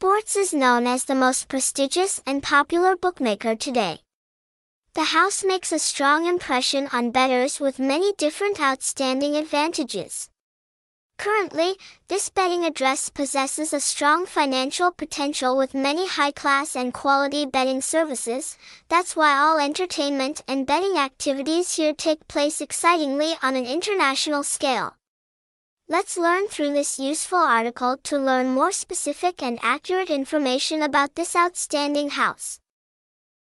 Bsports is known as the most prestigious and popular bookmaker today. The house makes a strong impression on bettors with many different outstanding advantages. Currently, this betting address possesses a strong financial potential with many high-class and quality betting services. That's why all entertainment and betting activities here take place excitingly on an international scale. Let's learn through this useful article to learn more specific and accurate information about this outstanding house.